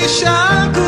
Wish I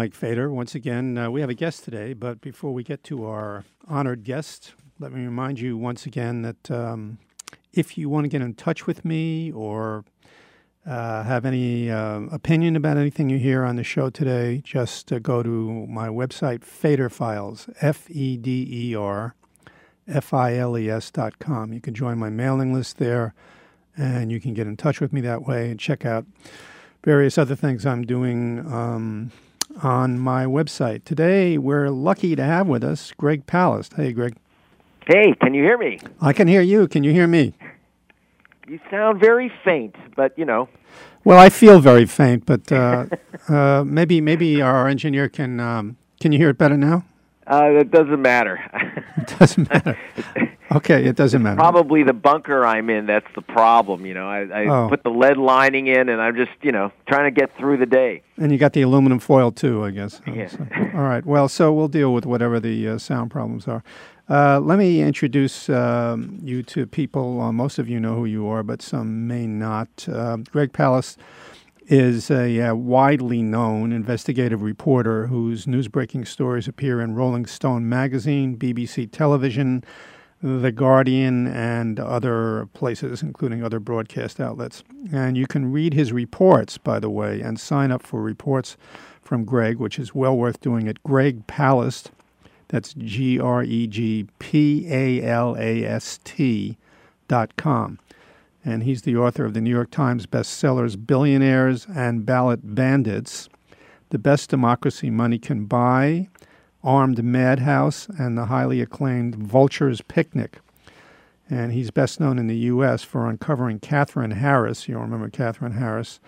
Mike Feder. Once again, uh, we have a guest today, but before we get to our honored guest, let me remind you once again that um, if you want to get in touch with me or uh, have any uh, opinion about anything you hear on the show today, just uh, go to my website, Feder Files, F E D E R F I L E S dot com. You can join my mailing list there and you can get in touch with me that way and check out various other things I'm doing um, on my website. Today, we're lucky to have with us Greg Palast. Hey, Greg. Hey, can you hear me? I can hear you. Can you hear me? You sound very faint, but you know. Well, I feel very faint, but uh, uh, maybe maybe our engineer can. Um, can you hear it better now? Uh, it doesn't matter. It doesn't matter. Okay, it doesn't matter. Probably the bunker I'm in. That's the problem. You know, I, I Oh. put the lead lining in, and I'm just you know trying to get through the day. And you got the aluminum foil too, I guess. Yeah. so- all right. Well, so we'll deal with whatever the uh, sound problems are. Uh, let me introduce um, you to people. Uh, most of you know who you are, but some may not. Uh, Greg Palast is a uh, widely known investigative reporter whose newsbreaking stories appear in Rolling Stone magazine, BBC television, The Guardian, and other places, including other broadcast outlets. And you can read his reports, by the way, and sign up for reports from Greg, which is well worth doing at Greg Palast. That's G R E G P A L A S T dot com. And he's the author of the New York Times bestsellers Billionaires and Ballot Bandits, The Best Democracy Money Can Buy, Armed Madhouse, and the highly acclaimed Vulture's Picnic. and he's best known in the U.S. for uncovering Katherine Harris. You'll remember Katherine Harris,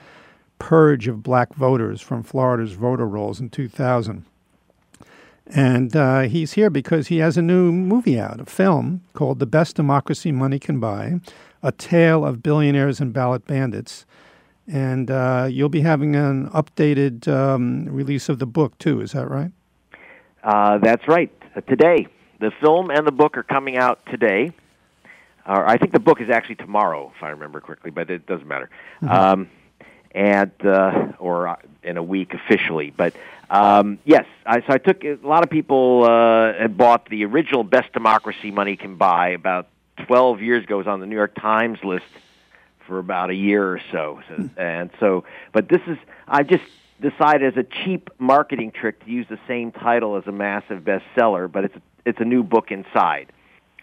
purge of black voters from Florida's voter rolls in 2000. And uh, he's here because he has a new movie out, a film called The Best Democracy Money Can Buy, a tale of billionaires and ballot bandits. And uh, you'll be having an updated um, release of the book, too. Is that right? Uh, that's right. Uh, today. The film and the book are coming out today. Or I think the book is actually tomorrow, if I remember correctly, but it doesn't matter. Mm-hmm. Um, and uh, or uh, in a week officially. But um, yes, I, so I took a lot of people uh, had bought the original Best Democracy Money Can Buy about 12 years ago. It was on the New York Times list for about a year or so. so hmm. and so, but this is I just decided as a cheap marketing trick to use the same title as a massive bestseller, but it's it's a new book inside.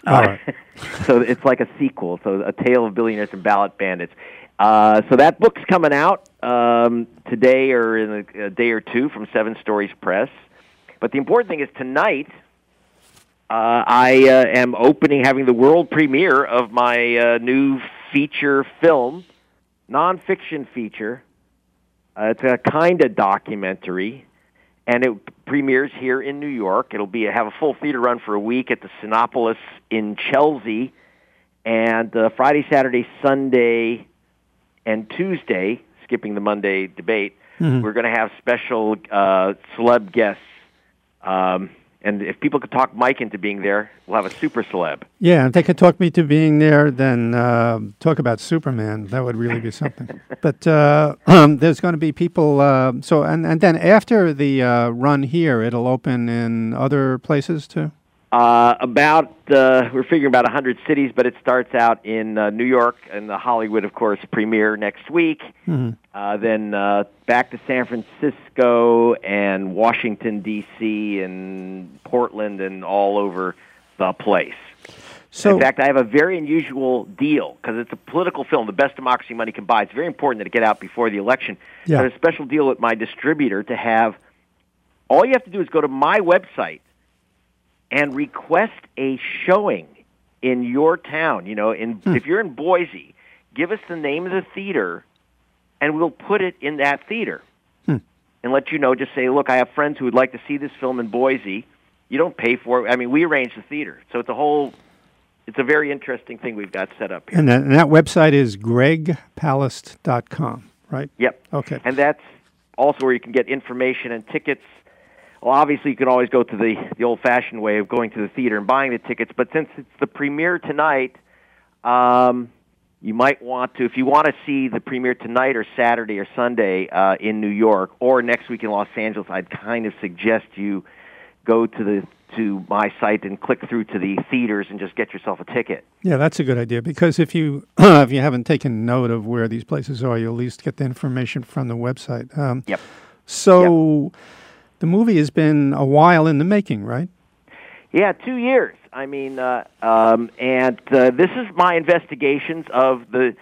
Uh, so it's like a sequel. So a tale of billionaires and ballot bandits. Uh, so that book's coming out um, today or in a, a, day or two from Seven Stories Press. But the important thing is tonight. Uh, I uh, am opening, having the world premiere of my uh, new feature film, nonfiction feature. Uh, it's a kind of documentary, and it premieres here in New York. It'll be have a full theater run for a week at the Cinépolis in Chelsea, and uh, Friday, Saturday, Sunday and Tuesday, skipping the Monday debate, mm-hmm. we're going to have special uh, celeb guests. Um, and if people could talk Mike into being there, we'll have a super celeb. Yeah, if they could talk me to being there, then uh, talk about Superman. That would really be something. but uh, um, there's going to be people. Uh, so and and then after the uh, run here, it'll open in other places too. Uh, about uh, we're figuring about 100 cities, but it starts out in uh, New York and the Hollywood, of course, premiere next week. Mm-hmm. Uh, then uh, back to San Francisco and Washington D.C. and Portland and all over the place. So, in fact, I have a very unusual deal because it's a political film, the best democracy money can buy. It's very important that it get out before the election. Yeah. I have a special deal with my distributor to have. All you have to do is go to my website and request a showing in your town. You know, in hmm. if you're in Boise, give us the name of the theater, and we'll put it in that theater, hmm. and let you know. Just say, look, I have friends who would like to see this film in Boise. You don't pay for it. I mean, we arrange the theater, so it's a whole. It's a very interesting thing we've got set up here. And that, and that website is gregpalast.com, right? Yep. Okay. And that's also where you can get information and tickets well, obviously, you can always go to the, the old fashioned way of going to the theater and buying the tickets, but since it's the premiere tonight, um, you might want to, if you want to see the premiere tonight or Saturday or Sunday uh, in New York or next week in Los Angeles, I'd kind of suggest you go to the to my site and click through to the theaters and just get yourself a ticket. Yeah, that's a good idea because if you if you haven't taken note of where these places are, you'll at least get the information from the website. Um, yep. So. Yep the movie has been a while in the making, right? Yeah, two years. I mean, uh, um, and uh, this is my investigations of the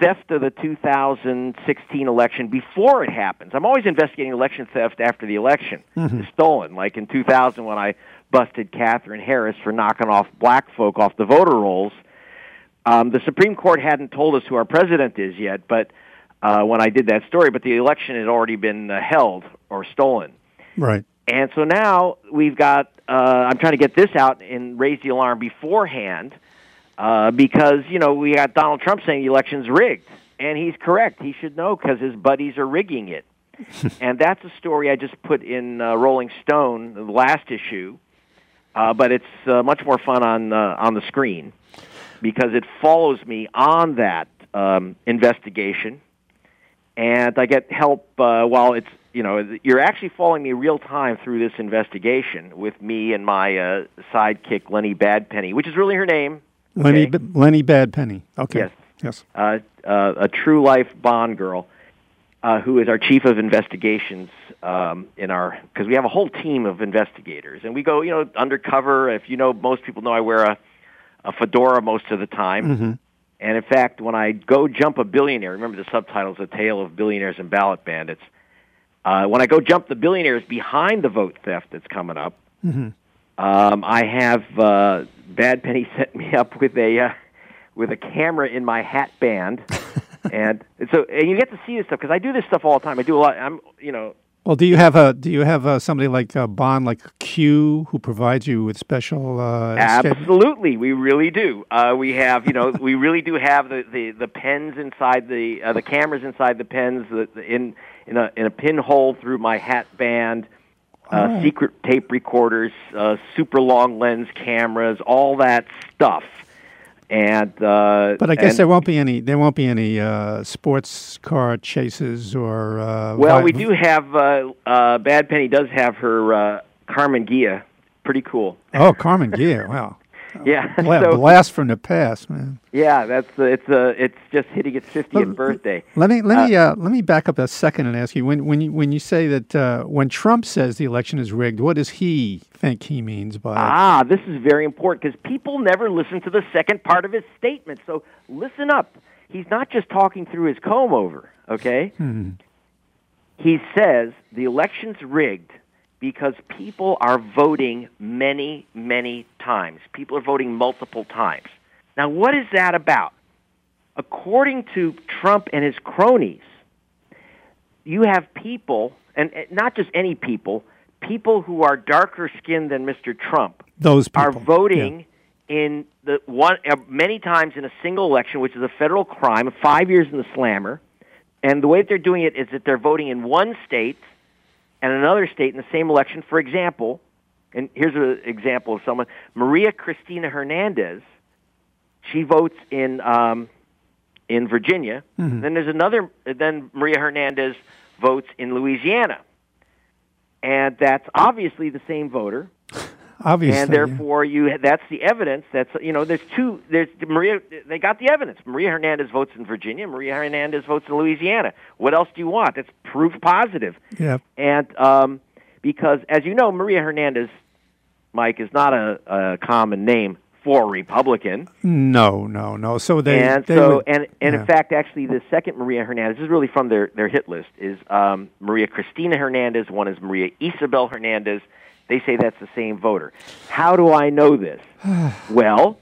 theft of the 2016 election before it happens. I'm always investigating election theft after the election mm-hmm. is stolen. Like in 2000 when I busted Katherine Harris for knocking off black folk off the voter rolls. Um, the Supreme Court hadn't told us who our president is yet, but uh, when I did that story, but the election had already been uh, held or stolen. Right. And so now we've got, uh, I'm trying to get this out and raise the alarm beforehand uh, because, you know, we got Donald Trump saying the election's rigged. And he's correct. He should know because his buddies are rigging it. and that's a story I just put in uh, Rolling Stone, the last issue. Uh, but it's uh, much more fun on uh, on the screen because it follows me on that um, investigation, and I get help uh, while it's you know, you're actually following me real time through this investigation with me and my uh, sidekick Leni Badpenny, which is really her name. Leni okay? B- Leni Badpenny. Okay. Yes. Yes. Uh, uh, a true life Bond girl, uh, who is our chief of investigations um, in our because we have a whole team of investigators, and we go you know undercover. If you know, most people know I wear a a fedora most of the time. Mm-hmm. And in fact, when I go jump a billionaire, remember the subtitle is "A Tale of Billionaires and Ballot Bandits." Uh, when I go jump the billionaires behind the vote theft that's coming up, mm-hmm. um, I have uh, Badpenny set me up with a uh, with a camera in my hat band, and so and you get to see this stuff because I do this stuff all the time. I do a lot. I'm you know Well, do you have a do you have uh somebody like uh, Bond, like Q, who provides you with special? Uh, Absolutely, we really do. Uh, we have, you know, we really do have the, the, the pens inside the uh, the cameras inside the pens the, the, in in a in a pinhole through my hat band. Uh, Oh. Secret tape recorders, uh, super long lens cameras, all that stuff, and uh, But I guess and- there won't be any. There won't be any uh, sports car chases or. Uh, Well, vi- we do have. Uh, uh, Bad Penny does have her uh, Karmann Ghia. Pretty cool. Oh, Karmann Ghia. Wow. Yeah. Bla- so blast from the past, man. yeah, that's uh, it's uh, it's just hitting its 50th Let- birthday. Let me let me uh, let me back up a second and ask you when when you when you say that uh, when Trump says the election is rigged, what does he think he means by? Ah, this is very important because people never listen to the second part of his statement. So listen up. He's not just talking through his comb over, okay? He says the election's rigged because people are voting many, many times. People are voting multiple times. Now, what is that about? According to Trump and his cronies, you have people, and not just any people, people who are darker skinned than Mr. Trump Those people are voting in the one uh, many times in a single election, which is a federal crime, five years in the slammer. And the way that they're doing it is that they're voting in one state and another state in the same election. For example, and here's an example of someone: Maria Cristina Hernandez. She votes in um, in Virginia. Then there's another. Then Maria Hernandez votes in Louisiana, and that's obviously the same voter. Obviously, and yeah. therefore you that's the evidence that's you know there's two there's Maria they got the evidence Maria Hernandez votes in Virginia Maria Hernandez votes in Louisiana what else do you want that's proof positive yeah. and um because as you know Maria Hernandez Mike is not a, a common name for a Republican No, no, no. So they and they so would- and and yeah. in fact actually the second Maria Hernandez is really from their their hit list is um, Maria Cristina Hernandez one is Maria Isabel Hernandez they say that's the same voter how do I know this well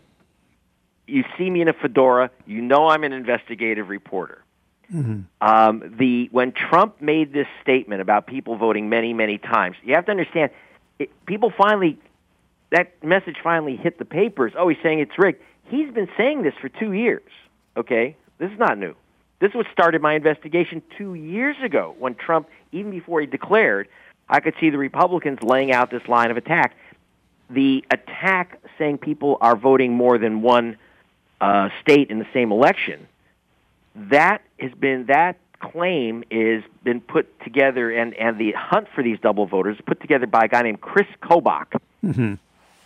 you see me in a fedora you know I'm an investigative reporter um, the when Trump made this statement about people voting many many times you have to understand it, people finally that message finally hit the papers. Oh, he's saying it's rigged. He's been saying this for two years. Okay, this is not new. This was started my investigation two years ago when Trump, even before he declared, I could see the Republicans laying out this line of attack. The attack saying people are voting more than one uh, state in the same election. That has been that claim is been put together, and and the hunt for these double voters put together by a guy named Chris Kobach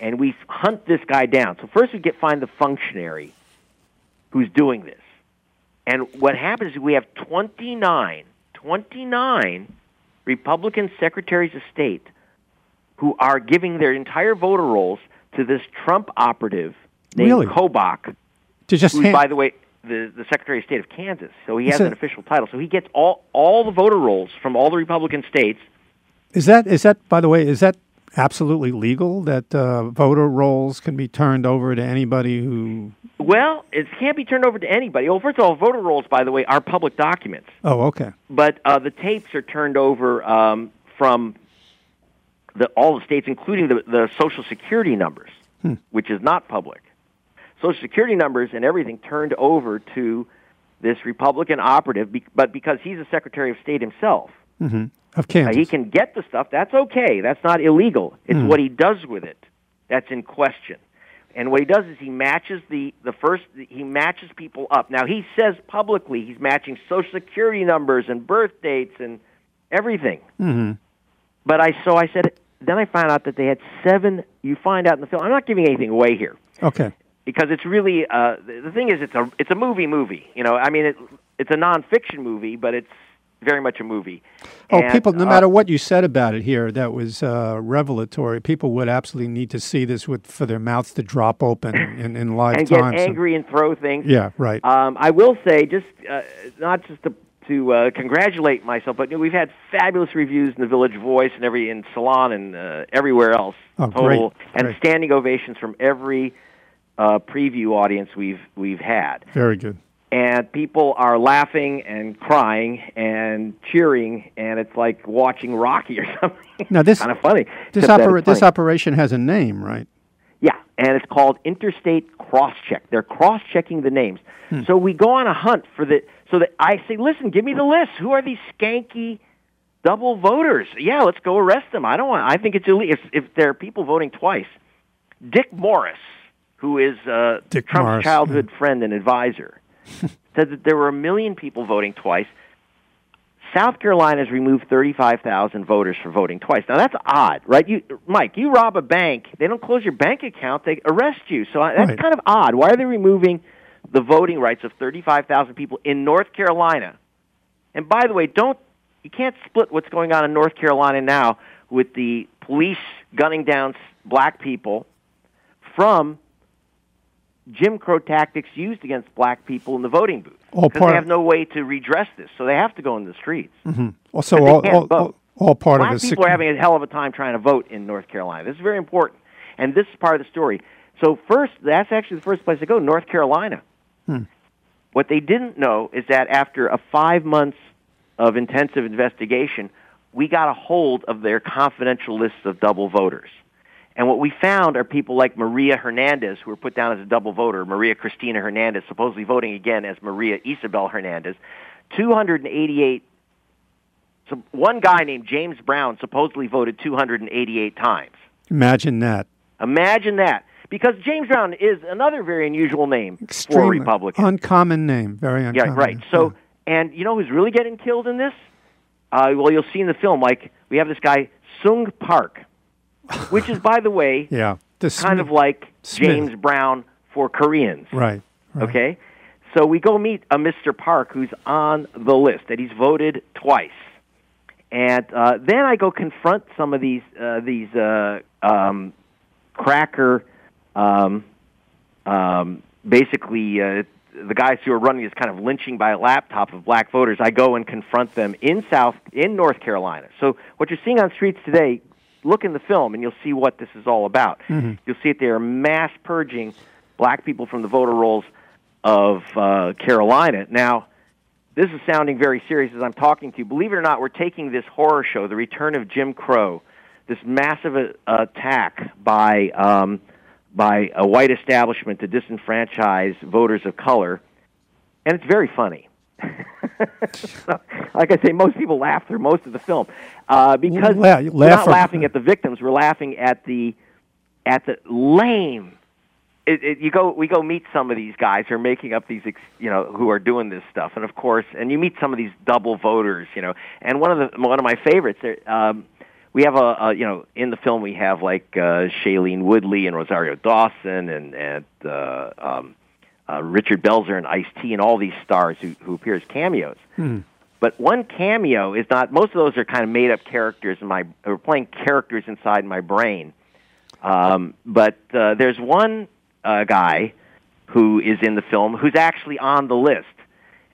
and we hunt this guy down. So first we get find the functionary who's doing this. And what happens is we have 29, 29 Republican secretaries of state who are giving their entire voter rolls to this Trump operative named Really? Kobach, to just who's, hand- by the way, the, the Secretary of State of Kansas. So he has So- an official title. So he gets all, all the voter rolls from all the Republican states is that is that by the way is that absolutely legal that uh, voter rolls can be turned over to anybody who? Well, it can't be turned over to anybody. Well, first of all, voter rolls, by the way, are public documents. Oh, okay. but uh, the tapes are turned over um, from the, all the states, including the, the Social Security numbers, which is not public. Social Security numbers and everything turned over to this Republican operative, but because he's a Secretary of State himself, Of Kansas. he can get the stuff. That's okay. That's not illegal. It's what he does with it that's in question. And what he does is he matches the, the first, he matches people up. Now, he says publicly he's matching Social Security numbers and birth dates and everything. hmm But I, so I said, then I found out that they had seven, you find out in the film, I'm not giving anything away here Okay. because it's really, uh, the the thing is, it's a, it's a movie movie. You know, I mean, it, it's a nonfiction movie, but it's very much a movie. Oh, And, people! No uh, matter what you said about it here, that was uh, revelatory. People would absolutely need to see this with for their mouths to drop open in, in live and get time. so- angry and throw things. yeah, right. Um, I will say, just uh, not just to, to uh, congratulate myself, but you know, we've had fabulous reviews in the Village Voice and every in Salon and uh, everywhere else. Oh, great, and great. standing ovations from every uh, preview audience we've we've had, Very good. And people are laughing and crying and cheering, and it's like watching Rocky or something. Now, this- kind of funny. This, opera- it's this operation has a name, right? Yeah, and it's called interstate cross check. They're cross checking the names. Hmm. So we go on a hunt for the. So that I say, listen, give me the list. Who are these skanky double voters? Yeah, let's go arrest them. I don't want. I think it's illegal if if there are people voting twice. Dick Morris, who is uh, Dick Trump's Morris, childhood friend and advisor, said that there were a million people voting twice. South Carolina's removed 35,000 voters for voting twice. Now that's odd, right? You, Mike, you rob a bank, they don't close your bank account, they arrest you. So uh, that's Right. kind of odd. Why are they removing the voting rights of 35,000 people in North Carolina? And by the way, don't you can't split what's going on in North Carolina now with the police gunning down black people from Jim Crow tactics used against black people in the voting booth. Oh, because part they have no way to redress this, so they have to go in the streets. Mm-hmm. Also, But they all, all, all, all part Black of the people are having a hell of a time trying to vote in North Carolina. This is very important, and this is part of the story. So first, that's actually the first place to go, North Carolina. Hmm. What they didn't know is that after a five months of intensive investigation, we got a hold of their confidential lists of double voters. And what we found are people like Maria Hernandez, who were put down as a double voter, Maria Cristina Hernandez, supposedly voting again as Maria Isabel Hernandez, 288 so one guy named James Brown supposedly voted 288 times. Imagine that. Imagine that. Because James Brown is another very unusual name for a Republican. Uncommon name. Very uncommon. yeah, right. So, and you know who's really getting killed in this? Uh, well, you'll see in the film, like, we have this guy, Sung Park, which is, by the way, yeah. The kind Smith- of like Smith. James Brown for Koreans. Right. right. Okay? So we go meet a Mr. Park who's on the list, that he's voted twice. And uh, then I go confront some of these uh, these uh, um, cracker, um, um, basically uh, the guys who are running this kind of lynching by laptop of black voters. I go and confront them in South in North Carolina. So what you're seeing on streets today, look in the film and you'll see what this is all about. You'll see that they are mass purging black people from the voter rolls of uh, Carolina. Now, this is sounding very serious as I'm talking to you. Believe it or not, we're taking this horror show, The Return of Jim Crow, this massive uh, attack by um, by a white establishment to disenfranchise voters of color, and it's very funny. so, like I say, most people laugh through most of the film. Uh, because La- you we're not laughing at the victims. We're laughing at the at the lame. It, it, you go we go meet some of these guys who are making up these ex, you know who are doing this stuff. And of course and you meet some of these double voters you know. And one of the one of my favorites there um we have a, a you know in the film we have like uh Shailene Woodley and Rosario Dawson and and uh um uh Richard Belzer and Ice-T and all these stars who who appear as cameos but one cameo is not most of those are kind of made up characters in my or playing characters inside my brain um, but uh, there's one uh, guy who is in the film who's actually on the list.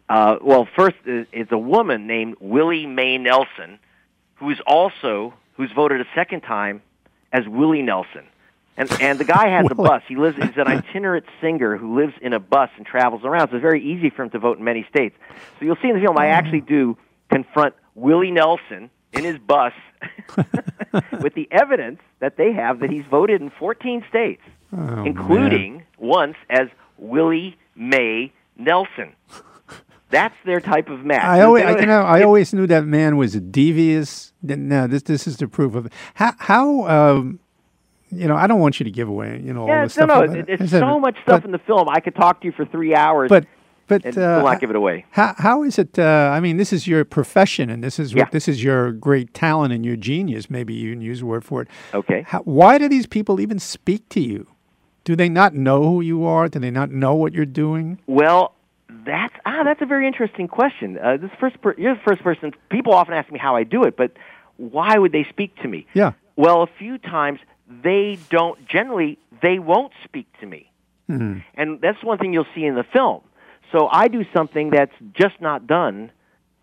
Uh, well, first is, is a woman named Willie Mae Nelson, who's also who's voted a second time as Willie Nelson. And and the guy has a bus. He lives. He's an itinerant singer who lives in a bus and travels around. So it's very easy for him to vote in many states. So you'll see in the film, I actually do confront Willie Nelson in his bus with the evidence that they have that he's voted in 14 states, Oh, including once as Willie Mae Nelson. That's their type of match. I always, They- you know, I always knew that man was devious. No, this this is the proof of it. How how um, you know, I don't want you to give away, you know, all Yeah, this no, stuff. no. about it- it. It's so much stuff but, in the film. I could talk to you for three hours. But but and uh, not give it away. How how is it? Uh, I mean, this is your profession, and this is Yeah. this is your great talent and your genius. Maybe you can use a word for it. Okay. How, why do these people even speak to you? Do they not know who you are? Do they not know what you're doing? Well, that's ah, that's a very interesting question. Uh, this first, per- you're the first person. People often ask me how I do it, but why would they speak to me? Yeah. Well, a few times they don't. Generally, they won't speak to me, and that's one thing you'll see in the film. So I do something that's just not done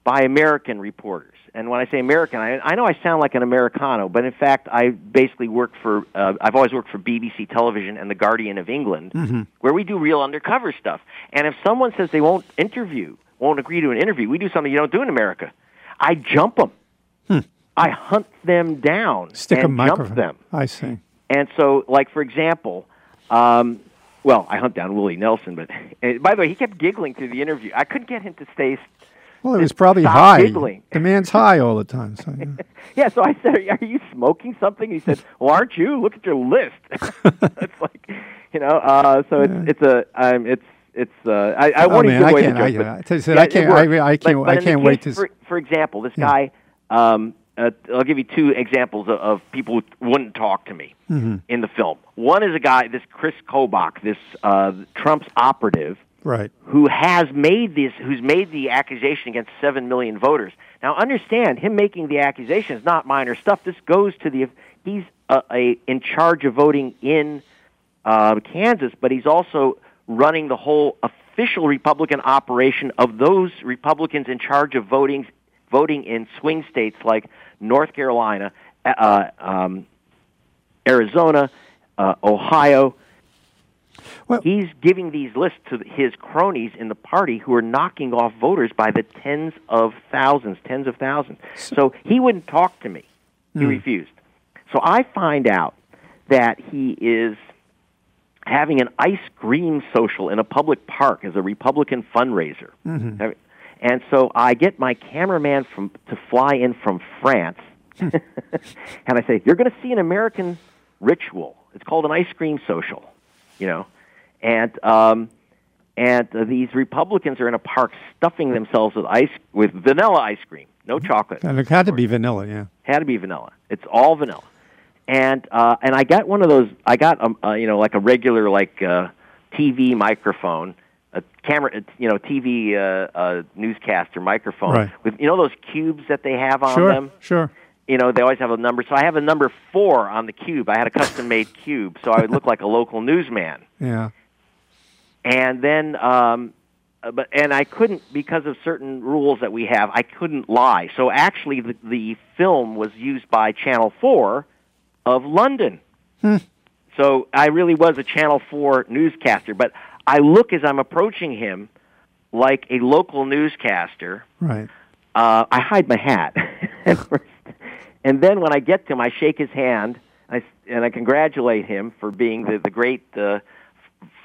by American reporters. And when I say American, I, I know I sound like an Americano, but in fact, I basically work for. Uh, I've always worked for BBC Television and the Guardian of England, Mm-hmm. where we do real undercover stuff. And if someone says they won't interview, won't agree to an interview, we do something you don't do in America. I jump them. I hunt them down. Stick a and jump them. I see. And so, like for example, um, well, I hunt down Willie Nelson, but and by the way, he kept giggling through the interview. I couldn't get him to stay. Well, it was probably high. giggling. The man's high all the time. So, yeah. Yeah, so I said, "Are you smoking something?" He said, "Well, aren't you? Look at your list." it's like, you know, uh, so it's it's a um, it's it's. Uh, I, I Oh, man, even give I away the can't- I- joke, I but- tell you, yeah, I can't- I I can't- But- but I can't wait to For, for example, this Yeah. guy. Um, uh, I'll give you two examples of, of people who wouldn't talk to me Mm-hmm. in the film. One is a guy, this Chris Kobach, this uh, Trump's operative, right. who has made this, who's made the accusation against seven million voters. Now, understand, him making the accusation is not minor stuff. This goes to the he's a, a in charge of voting in uh, Kansas, but he's also running the whole official Republican operation of those Republicans in charge of voting voting in swing states like North Carolina, uh, um, Arizona, uh, Ohio. Well- He's giving these lists to his cronies in the party who are knocking off voters by the tens of thousands, tens of thousands. So he wouldn't talk to me. He refused. So I find out that he is having an ice cream social in a public park as a Republican fundraiser. Have- And so I get my cameraman from to fly in from France, and I say, "You're going to see an American ritual. It's called an ice cream social, you know." And um, and uh, these Republicans are in a park stuffing themselves with ice with vanilla ice cream, no chocolate And it had to be vanilla, yeah. had to be vanilla. It's all vanilla. And uh, and I got one of those. I got um, uh, you know like a regular like uh, TV microphone, a camera, you know TV uh, uh, newscaster microphone Right. with you know those cubes that they have on Sure, them. sure. You know they always have a number. So I have a number four on the cube. I had a custom made cube, so I would look like a local newsman Yeah. and then um uh, but and I couldn't because of certain rules that we have I couldn't lie so actually the the film was used by Channel 4 of London Hmm. so I really was a Channel 4 newscaster but I look as I'm approaching him like a local newscaster Right. uh, I hide my hat. and then when I get to him, I shake his hand I, and I congratulate him for being the, the great uh,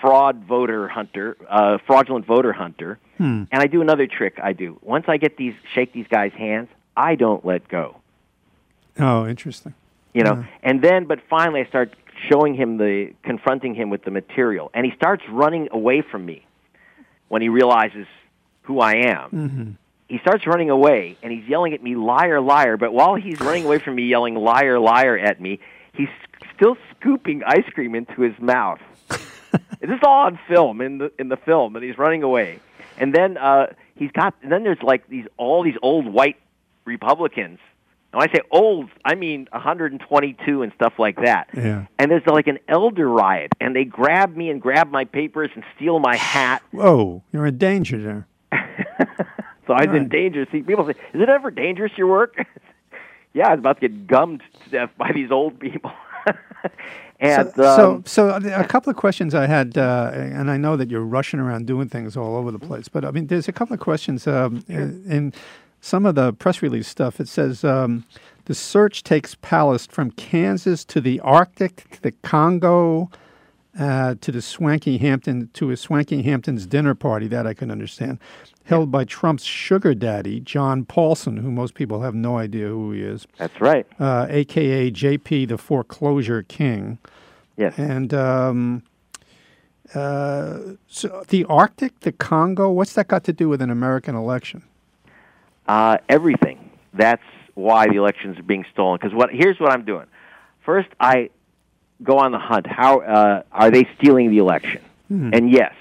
fraud voter hunter, uh, fraudulent voter hunter. Hmm. And I do another trick I do. Once I get these, shake these guys' hands, I don't let go. Oh, interesting. You know, and then, but finally, I start showing him the, confronting him with the material, and he starts running away from me when he realizes who I am. Mm-hmm. He starts running away, and he's yelling at me, "Liar, liar!" But while he's running away from me, yelling "Liar, liar" at me, he's still scooping ice cream into his mouth. this is all on film in the in the film, and he's running away. And then uh, he's got. And then there's like these all these old white Republicans. And I say old, I mean 122 and stuff like that. Yeah. And there's like an elder riot, and they grab me and grab my papers and steal my hat. Whoa, you're in danger there. So I was in danger. See, people say, "Is it ever dangerous your work?" yeah, I was about to get gummed to death by these old people. and so, so, um, so a couple of questions I had, uh, and I know that you're rushing around doing things all over the place, but I mean, there's a couple of questions um, in, in some of the press release stuff. It says um, the search takes Palast from Kansas to the Arctic to the Congo. Uh, to the Swanky Hampton to a Swanky Hamptons dinner party that I can understand, held by Trump's sugar daddy John Paulson, who most people have no idea who he is, that's right. uh, aka JP the Foreclosure King. Yes. And um, uh, so the Arctic, the Congo, what's that got to do with an American election? Uh, everything. That's why the elections are being stolen. Because what? Here's what I'm doing. First, I go on the hunt. How uh, are they stealing the election? And yes,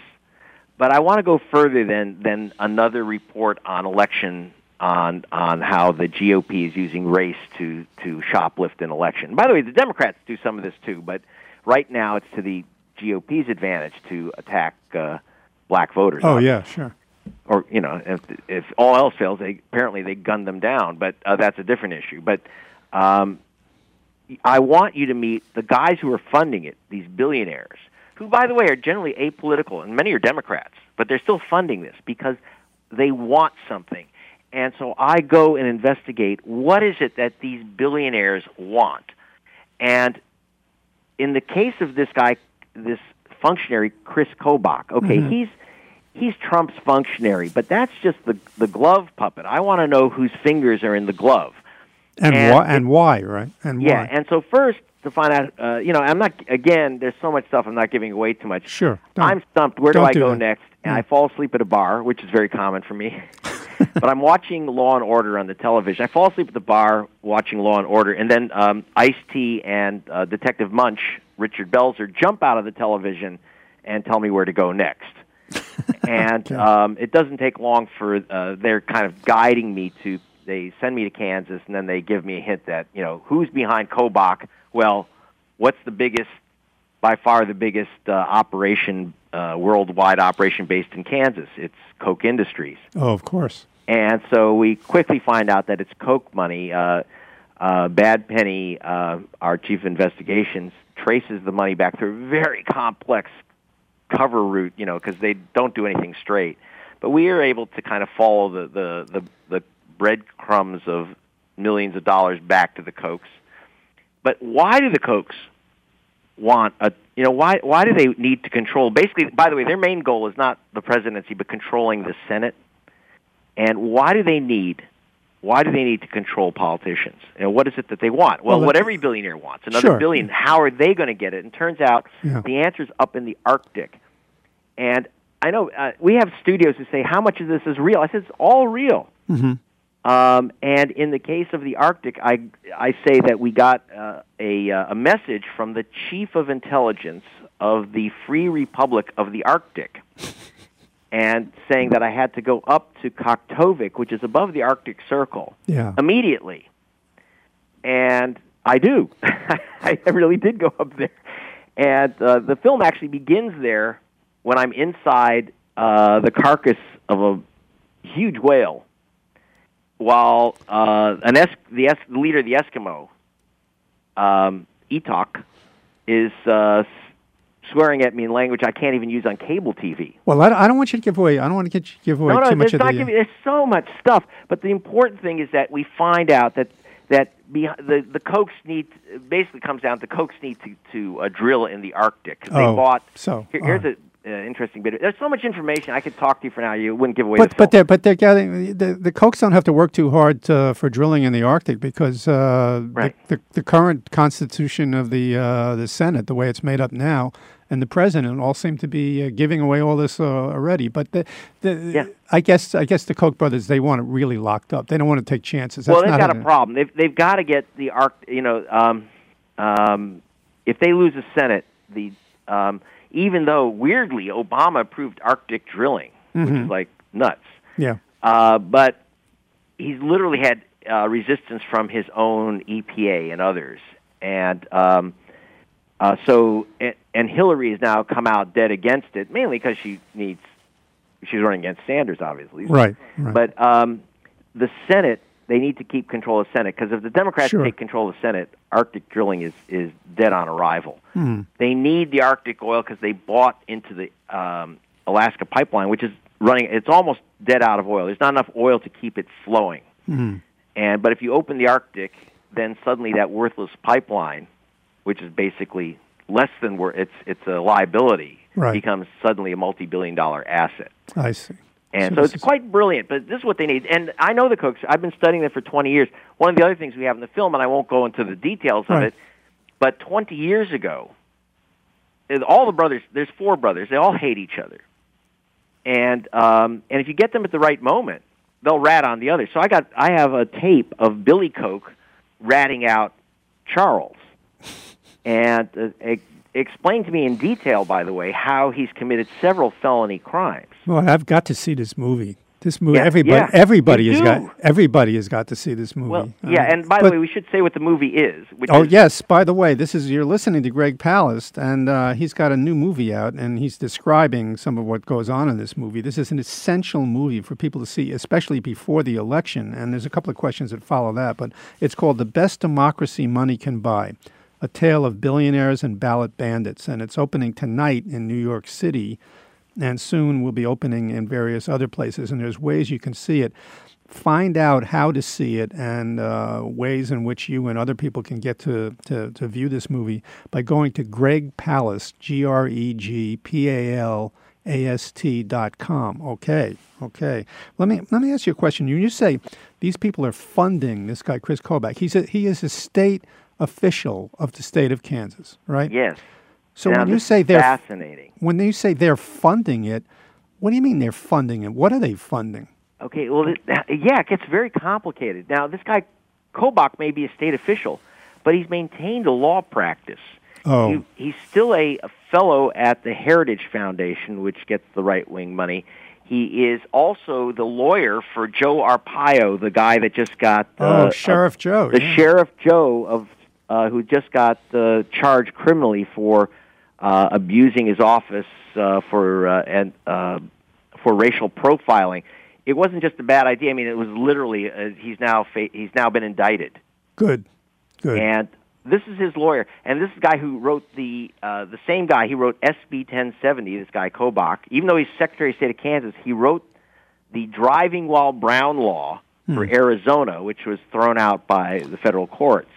but I want to go further than than another report on election on on how the GOP is using race to to shoplift an election. By the way, the Democrats do some of this too, but right now it's to the GOP's advantage to attack uh, black voters. Oh yeah, sure. Or you know, if if all else fails, they apparently they gunned them down. But uh, that's a different issue. But um, I want you to meet the guys who are funding it, these billionaires, who, by the way, are generally apolitical, and many are Democrats, but they're still funding this because they want something. And so I go and investigate what is it that these billionaires want. And in the case of this guy, this functionary, Chris Kobach, okay, mm-hmm. he's he's Trump's functionary, but that's just the the glove puppet. I want to know whose fingers are in the glove. And, and why? And why? Right? And yeah. Why? And so first to find out, uh, you know, I'm not. Again, there's so much stuff. I'm not giving away too much. Sure. I'm stumped. Where do I do go that. next? And Yeah. I fall asleep at a bar, which is very common for me. but I'm watching Law and Order on the television. I fall asleep at the bar watching Law and Order, and then um, Ice T and uh, Detective Munch, Richard Belzer, jump out of the television and tell me where to go next. and um, it doesn't take long for uh, they're kind of guiding me to. They send me to Kansas, and then they give me a hint that you know who's behind Kobach. Well, what's the biggest, by far the biggest uh, operation, uh, worldwide operation based in Kansas? It's Koch Industries. Oh, of course. And so we quickly find out that it's Koch money. Uh, uh, Bad Penny, uh, our chief of investigations, traces the money back through a very complex cover route, you know, because they don't do anything straight. But we are able to kind of follow the, the, the, the breadcrumbs of millions of dollars back to the Kochs. But why do the Kochs want a you know why why do they need to control basically by the way their main goal is not the presidency but controlling the Senate and why do they need why do they need to control politicians? And what is it that they want? Well, Well, what every billionaire wants, another Sure. billion. How are they going to get it? And turns out Yeah. the is up in the Arctic. And I know uh, we have studios who say, how much of this is real? I said, it's all real. Mm-hmm. Um, and in the case of the Arctic, I, I say that we got uh, a, uh, a message from the chief of intelligence of the Free Republic of the Arctic, and saying that I had to go up to Kaktovik, which is above the Arctic Circle, Yeah. immediately. And I do. I really did go up there. And uh, the film actually begins there when I'm inside uh, the carcass of a huge whale, while uh, an es- the, es- the leader of the Eskimo, um, Etok, is uh, swearing at me in language I can't even use on cable TV. Well, I, I don't want you to give away. I don't want to get you give away No, no, too much of not the. giving, there's so much stuff. But the important thing is that we find out that that the the Kochs need basically comes down to Kochs need to to uh, drill in the Arctic 'cause Oh, bought. so, here, here's right. a uh, interesting bit. There's so much information I could talk to you for now. You wouldn't give away but the but they're but they're getting the the Kochs don't have to work too hard uh, for drilling in the Arctic because uh, Right. the, the the current constitution of the uh, the Senate, the way it's made up now, and the president all seem to be uh, giving away all this uh, already. But the, the Yeah. I guess I guess the Koch brothers they want it really locked up. They don't want to take chances. That's well, they've not got a problem. They've they've got to get the arc. You know, um, um, if they lose the Senate, the um, even though weirdly Obama approved Arctic drilling, which Mhm. is like nuts. Yeah. Uh, but he's literally had uh, resistance from his own EPA and others, and um, uh, so and, and Hillary has now come out dead against it, mainly because she needs she's running against Sanders, obviously. Right. Right. But um, the Senate, they need to keep control of the Senate because if the Democrats Sure. take control of the Senate, Arctic drilling is is dead on arrival. Hmm. They need the Arctic oil because they bought into the um, Alaska pipeline, which is running. It's almost dead out of oil. There's not enough oil to keep it flowing. Hmm. And but if you open the Arctic, then suddenly that worthless pipeline, which is basically less than wor it's it's a liability, Right. becomes suddenly a multi-billion dollar asset. I see. And So so, it's quite brilliant, but this is what they need. And I know the Kochs. I've been studying them for 20 years. One of the other things we have in the film, and I won't go into the details of it, but 20 years ago, all the brothers, there's four brothers, they all hate each other. And um, and if you get them at the right moment, they'll rat on the others. So I got I have a tape of Billy Koch ratting out Charles. And uh, e- explain to me in detail, by the way, how he's committed several felony crimes. Well, I've got to see this movie. This movie, Yeah, everybody, yeah, everybody has do. got everybody has got to see this movie. Well, Uh, yeah, and by but- the way, we should say what the movie is. Oh is, yes. By the way, this is you're listening to Greg Palast, and uh, he's got a new movie out, and he's describing some of what goes on in this movie. This is an essential movie for people to see, especially before the election. And there's a couple of questions that follow that, but it's called "The Best Democracy Money Can Buy: A Tale of Billionaires and Ballot Bandits," and it's opening tonight in New York City, and soon will be opening in various other places. And there's ways you can see it find out how to see it and uh, ways in which you and other people can get to, to, to view this movie by going to Greg Palast, G R E G P A L A S T dot com. Okay, okay. Let me let me ask you a question. You you say these people are funding this guy Chris Kobach. He's a, he is a state official of the state of Kansas, right? Yes. So now, when you say they're fascinating. when you say they're funding it, what do you mean they're funding it? What are they funding? Okay, well, it, yeah, it gets very complicated. Now, this guy Kobach may be a state official, but he's maintained a law practice. Oh. He, he's still a, a fellow at the Heritage Foundation, which gets the right wing money. He is also the lawyer for Joe Arpaio, the guy that just got uh, oh, Sheriff Joe. the yeah. sheriff Joe of uh, who just got uh, charged criminally for uh, abusing his office uh, for uh, and uh, for racial profiling. It wasn't just a bad idea. I mean, it was literally uh, he's now fa- he's now been indicted, Good, good. and this is his lawyer. And this is the guy who wrote the uh, the same guy. He wrote SB 1070. This guy Kobach, even though he's Secretary of State of Kansas, he wrote the driving while brown law for Arizona, which was thrown out by the federal courts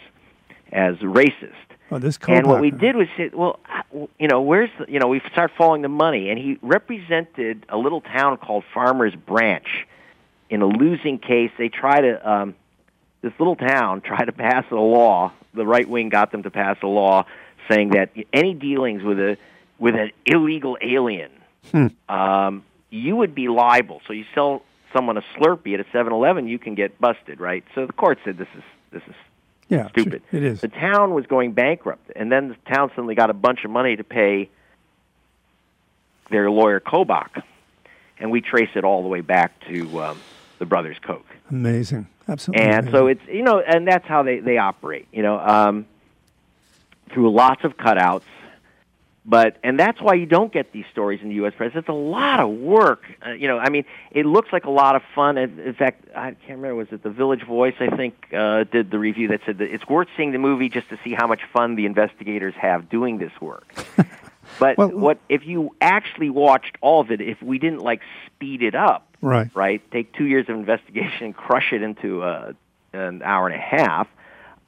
as racist. oh, this And what we did was say, well, uh, you know, where's the, you know, we start following the money, and he represented a little town called Farmers Branch in a losing case. They try to um, this little town tried to pass a law. The right wing got them to pass a law saying that any dealings with a with an illegal alien, um, you would be liable. So you sell someone a Slurpee at a Seven Eleven, you can get busted, right? So the court said this is this is yeah, stupid. It is. The town was going bankrupt, and then the town suddenly got a bunch of money to pay their lawyer Kobach, and we trace it all the way back to um, the brothers Koch. Amazing, absolutely. And so it's you know, and that's how they they operate. You know, um, through lots of cutouts. But and that's why you don't get these stories in the U.S. press. It's a lot of work. Uh, you know, I mean, it looks like a lot of fun. In in fact, I can't remember. Was it the Village Voice? I think uh, did the review that said that it's worth seeing the movie just to see how much fun the investigators have doing this work. but Well- what if you actually watched all of it? If we didn't like speed it up, right. right? Take two years of investigation and crush it into uh, an hour and a half.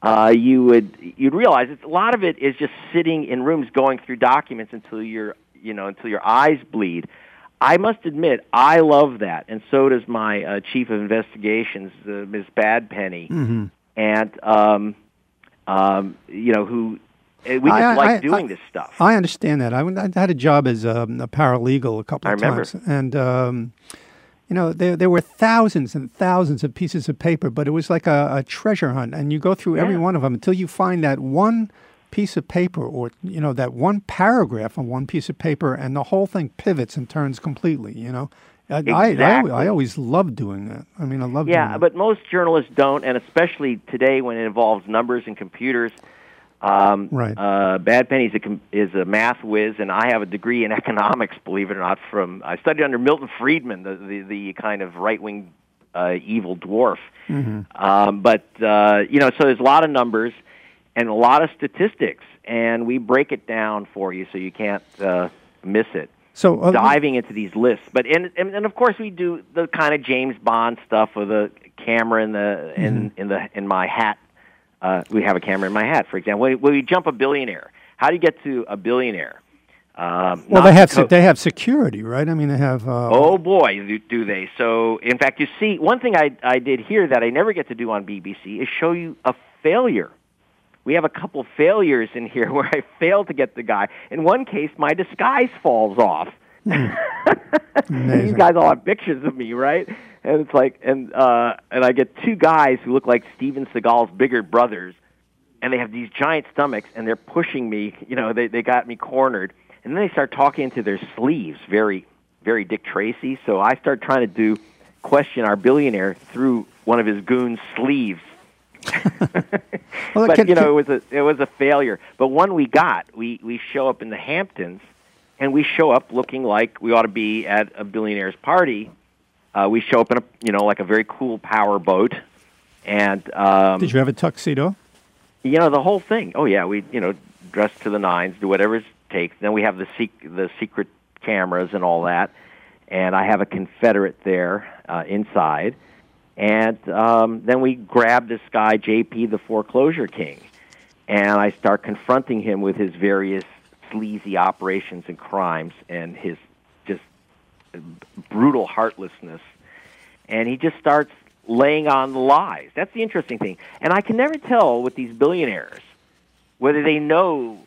Uh, you would you'd realize it's, a lot of it is just sitting in rooms going through documents until your you know until your eyes bleed. I must admit, I love that, and so does my uh, chief of investigations, uh, Ms. Badpenny, Mm-hmm. and um, um, you know who uh, we just I- like I- doing I- this stuff. I understand that. I, I had a job as um, a paralegal a couple of times, and um, you know there there were thousands and thousands of pieces of paper, but it was like a, a treasure hunt, and you go through every one of them until you find that one piece of paper, or you know that one paragraph on one piece of paper, and the whole thing pivots and turns completely. You know, I, I, I, I always loved doing that. I mean, I love doing Yeah, but most journalists don't, and especially today when it involves numbers and computers. Um, Right. Uh, Badpenny is a, is a math whiz, and I have a degree in economics. Believe it or not, from I studied under Milton Friedman, the the, the kind of right wing uh, evil dwarf. Um, but uh, you know, so there's a lot of numbers and a lot of statistics, and we break it down for you so you can't uh, miss it so uh, diving into these lists. But and, and and of course we do the kind of James Bond stuff with a camera in the in in the in my hat. Uh, we have a camera in my hat, for example. When, when we jump a billionaire, how do you get to a billionaire? Um, well, they have co- se- they have security, right? I mean, they have. Uh, Oh boy, do, do they! So, in fact, you see, one thing I I did here that I never get to do on BBC is show you a failure. We have a couple failures in here where I failed to get the guy. In one case, my disguise falls off. These guys all have pictures of me, right? And it's like, and uh, and I get two guys who look like Steven Seagal's bigger brothers, and they have these giant stomachs, and they're pushing me. You know, they they got me cornered, and then they start talking into their sleeves, very very Dick Tracy. So I start trying to do question our billionaire through one of his goons' sleeves. Well, but can- you know, it was a it was a failure. But one we got, we we show up in the Hamptons, and we show up looking like we ought to be at a billionaire's party. Uh, we show up in a you know like a very cool power boat, and um, Did you have a tuxedo? you know the whole thing. Oh yeah, we you know dress to the nines, do whatever it takes. Then we have the sec- the secret cameras and all that, and I have a Confederate there uh, inside, and um, then we grab this guy JP, the foreclosure king, and I start confronting him with his various sleazy operations and crimes and his brutal heartlessness and he just starts laying on the lies. That's the interesting thing. And I can never tell with these billionaires whether they know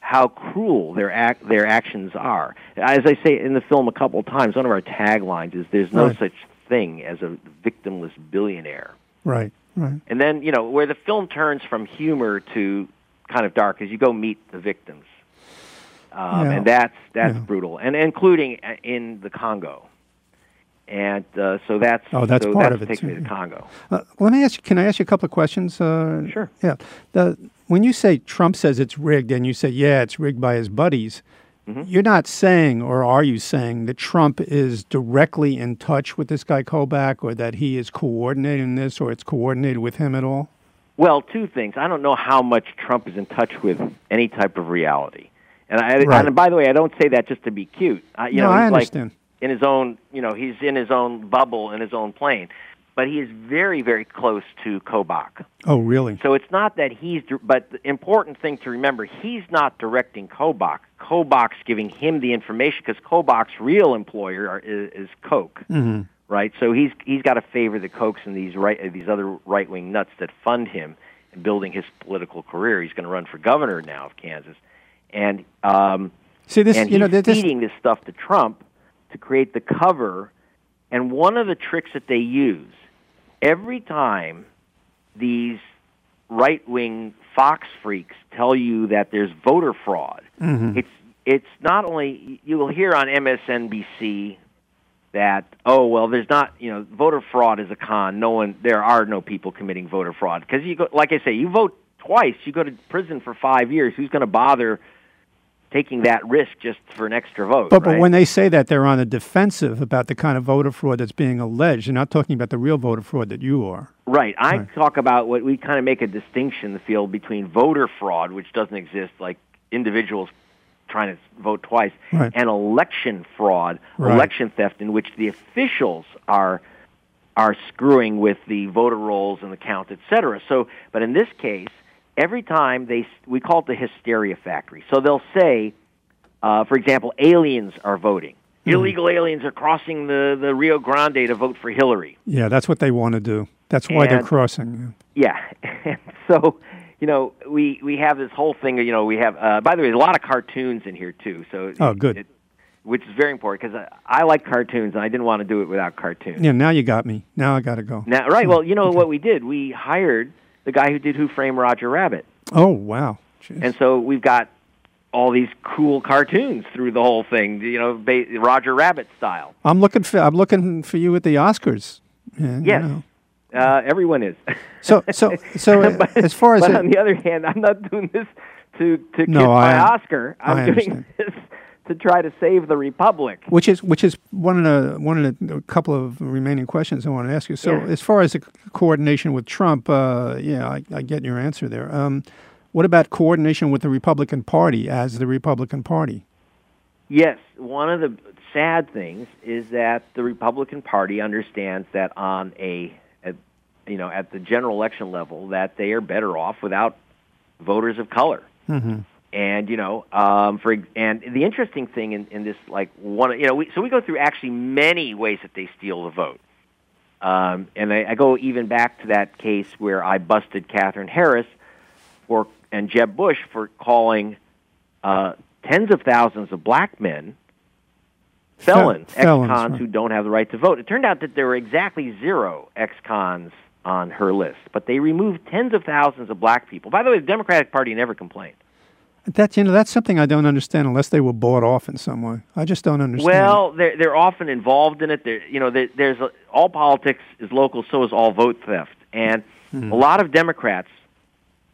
how cruel their act, their actions are. As I say in the film a couple of times, one of our taglines is "There's no Right. such thing as a victimless billionaire." Right, right. And then you know where the film turns from humor to kind of dark is you go meet the victims, um, and that's that's brutal, and including uh, in the Congo. And uh, so that's Oh, that's so part of it, Takes me to Congo. Uh, let me ask you. Can I ask you a couple of questions? Uh, Sure. Yeah. The when you say Trump says it's rigged, and you say yeah, it's rigged by his buddies, Mm-hmm. you're not saying, or are you saying that Trump is directly in touch with this guy Kobach, or that he is coordinating this, or it's coordinated with him at all? Well, two things. I don't know how much Trump is in touch with any type of reality. And I Right. and by the way, I don't say that just to be cute. I, you No, know, I understand. like in his own, you know, he's in his own bubble in his own plane. But he is very very close to Kobach. Oh, really? So it's not that he's, but the important thing to remember, he's not directing Kobach. Kobach's giving him the information because Kobach's real employer is, is Koch, hmm right? So he's he's got to favor the Kochs and these right these other right wing nuts that fund him in building his political career. He's going to run for governor now of Kansas, and um, See this, and you know, this, feeding this stuff to Trump to create the cover. And one of the tricks that they use every time these right wing Fox freaks tell you that there's voter fraud, Mhm. it's it's not only you will hear on MSNBC that oh well there's not you know voter fraud is a con no one there are no people committing voter fraud because you go like I say you vote twice you go to prison for five years who's going to bother taking that risk just for an extra vote But, but when they say that, they're on the defensive about the kind of voter fraud that's being alleged. They're not talking about the real voter fraud that you are. Right. I Right. talk about what we kind of make a distinction in the field between voter fraud, which doesn't exist, like individuals trying to vote twice, Right. and election fraud, Right. election theft, in which the officials are are screwing with the voter rolls and the count, et cetera. So, but in this case, every time they we call it the hysteria factory. So they'll say, uh, for example, aliens are voting. Hmm. Illegal aliens are crossing the, the Rio Grande to vote for Hillary. Yeah, that's what they want to do. That's why they're crossing. Yeah. so, you know, we we have this whole thing. You know, we have. Uh, by the way, there's a lot of cartoons in here too. So. Oh, it- good. it- which is very important because I, I like cartoons and I didn't want to do it without cartoons. Yeah, now you got me. Now I got to go. Now, right? Well, you know what we did? We hired the guy who did Who Framed Roger Rabbit, Oh, wow. Jeez. and so we've got all these cool cartoons through the whole thing. You know, ba- Roger Rabbit style. I'm looking for I'm looking for you at the Oscars. Yeah, you know. Uh, everyone is. So so so uh, But- as far as but it- on the other hand, I'm not doing this to to No, kiss my I- Oscar. I'm doing this to try to save the republic. which is which is one of the one of the a couple of remaining questions I want to ask you. So Yeah. as far as the coordination with Trump, uh, yeah, I, I get your answer there. Um, what about coordination with the Republican Party as the Republican Party? Yes, one of the sad things is that the Republican Party understands that on a, at, you know, at the general election level, that they are better off without voters of color. hmm And you know, um, for and the interesting thing in, in this, like one, you know, we, so we go through actually many ways that they steal the vote. Um, and I, I go even back to that case where I busted Katherine Harris for and Jeb Bush for calling uh, tens of thousands of black men felons, felons, ex-cons right. who don't have the right to vote. It turned out that there were exactly zero ex-cons on her list, but they removed tens of thousands of black people. By the way, the Democratic Party never complained. That's you know that's something I don't understand unless they were bought off in some way. I just don't understand. Well, they're they're often involved in it. There, you know, there, there's a, all politics is local, so is all vote theft, and Hmm. a lot of Democrats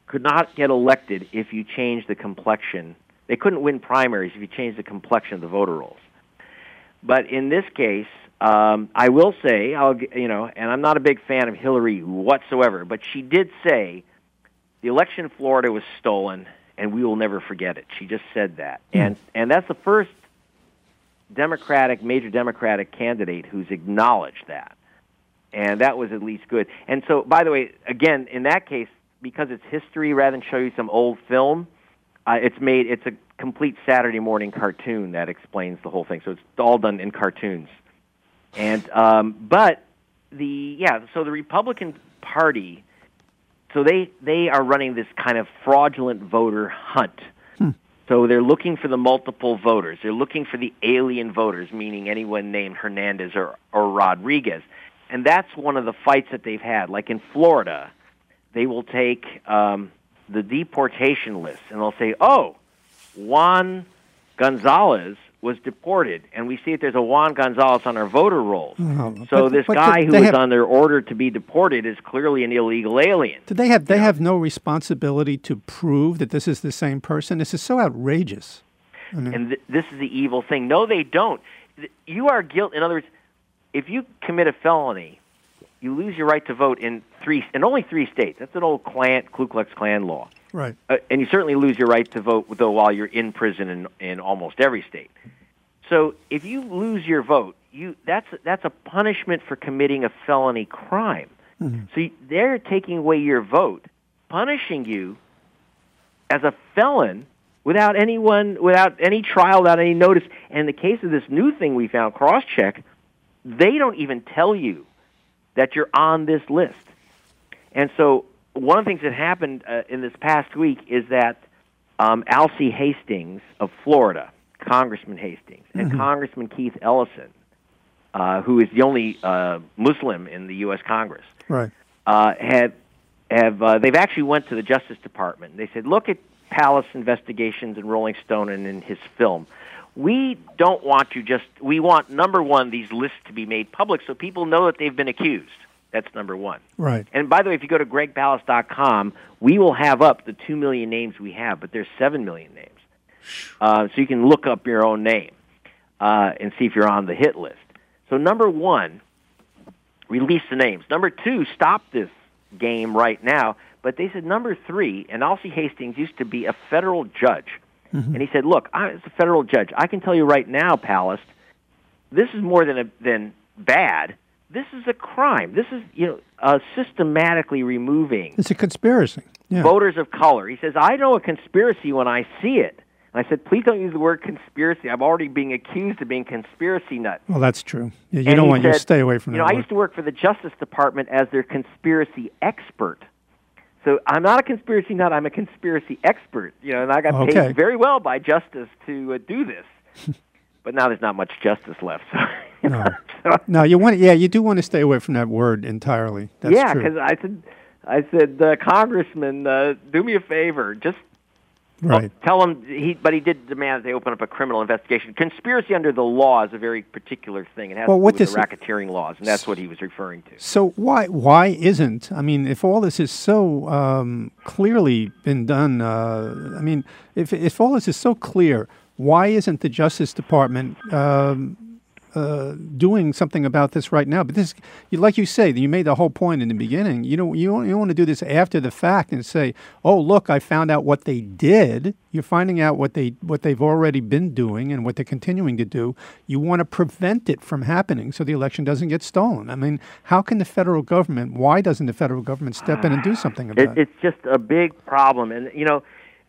could not get elected if you changed the complexion. They couldn't win primaries if you changed the complexion of the voter rolls. But in this case, um, I will say, I'll g- you know, and I'm not a big fan of Hillary whatsoever, but she did say the election in Florida was stolen, and we will never forget it. She just said that, and and that's the first Democratic major Democratic candidate who's acknowledged that, and that was at least good. And so, by the way, again, in that case, because it's history rather than show you some old film, uh, it's made it's a complete Saturday morning cartoon that explains the whole thing. So it's all done in cartoons, and um, but the yeah, so the Republican Party so they they are running this kind of fraudulent voter hunt. So they're looking for the multiple voters. They're looking for the alien voters, meaning anyone named Hernandez or, or Rodriguez. And that's one of the fights that they've had. Like in Florida, they will take um, the deportation list and they'll say, "Oh, Juan Gonzalez was deported, and we see that there's a Juan Gonzalez on our voter rolls. Oh, so but- this but guy who was have- their order to be deported is clearly an illegal alien." Do they have they have no responsibility to prove that this is the same person? This is so outrageous. and th- this is the evil thing. No, they don't. You are guilty. In other words, if you commit a felony, you lose your right to vote in three in only three states. That's an old Klan, Ku Klux Klan law, Right. uh, and you certainly lose your right to vote though while you're in prison in, in almost every state. So if you lose your vote, you that's that's a punishment for committing a felony crime. So you, they're taking away your vote, punishing you as a felon without anyone, without any trial, without any notice. And in the case of this new thing we found, CrossCheck, they don't even tell you that you're on this list. And so one of the things that happened uh, in this past week is that um, Alcee Hastings of Florida, Congressman Hastings, and Congressman Keith Ellison, uh, who is the only uh, Muslim in the U.S. Congress, Right. uh, have have uh, they've actually went to the Justice Department. They said, look at Palast investigations and Rolling Stone and in his film. We don't want to just. We want number one these lists to be made public so people know that they've been accused. That's number one. Right. And by the way, if you go to gregpalast.com, we will have up the two million names we have, but there's seven million names. Uh, so you can look up your own name uh, and see if you're on the hit list. So number one, release the names. Number two, stop this game right now. But they said number three, and Alcee Hastings used to be a federal judge, and he said, "Look, I, as a federal judge, I can tell you right now, Palast, this is more than a, than bad. This is a crime. This is you know uh, systematically removing It's a conspiracy. Yeah. voters of color. He says, I know a conspiracy when I see it. And I said, please don't use the word conspiracy. I'm already being accused of being conspiracy nut. Well, that's true. Yeah, you And don't want you to stay away from You that. know, I used to work for the Justice Department as their conspiracy expert. So I'm not a conspiracy nut. I'm a conspiracy expert. You know, and I got Okay. paid very well by justice to uh, do this. but now there's not much justice left. So, you No. so No, you want. Yeah, you do want to stay away from that word entirely. That's yeah, because I said, I said, uh, Congressman, uh, do me a favor, just right. Tell him he, but he did demand that they open up a criminal investigation. Conspiracy under the law is a very particular thing. It has Well, to do with the racketeering laws, and that's what he was referring to. So why why isn't I mean if all this is so um, clearly been done uh, I mean if if all this is so clear why isn't the Justice Department um, uh, doing something about this right now? But this like you say you made the whole point in the beginning. You know you don't, you don't want to do this after the fact and say oh look I found out what they did. You're finding out what they what they've already been doing and what they're continuing to do. You want to prevent it from happening so the election doesn't get stolen. I mean how can the federal government why doesn't the federal government step in and do something about It, it? it's just a big problem, and you know,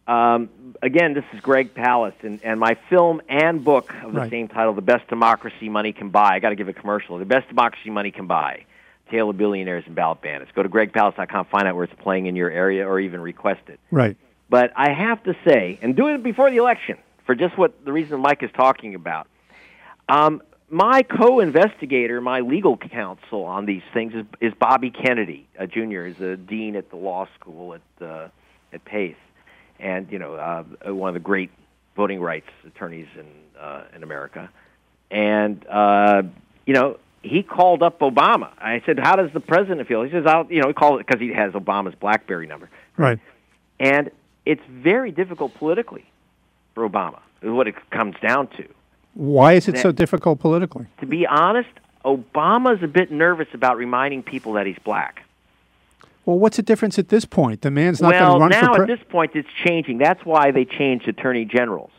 um, again, this is Greg Palast, and, and my film and book of the Right. same title, "The Best Democracy Money Can Buy." I got to give a commercial. The best democracy money can buy. Tale of Billionaires and Ballot Bandits. Go to gregpalast.com, find out where it's playing in your area, or even request it. right But I have to say, and do it before the election, for just what the reason Mike is talking about. Um, my co-investigator, my legal counsel on these things is, is Bobby Kennedy, uh, Jr. is a dean at the law school at uh, at Pace, and you know uh, one of the great voting rights attorneys in uh, in America, and uh, you know he called up Obama. I said, "How does the president feel?" He says, "I'll," you know, he called it because he has Obama's BlackBerry number, Right. and it's very difficult politically for Obama. Is what it comes down to. Why is it That- so difficult politically? To be honest, Obama's a bit nervous about reminding people that he's black. Well, what's the difference at this point? The man's not well, going to run now for at this point, it's changing. That's why they changed attorney generals.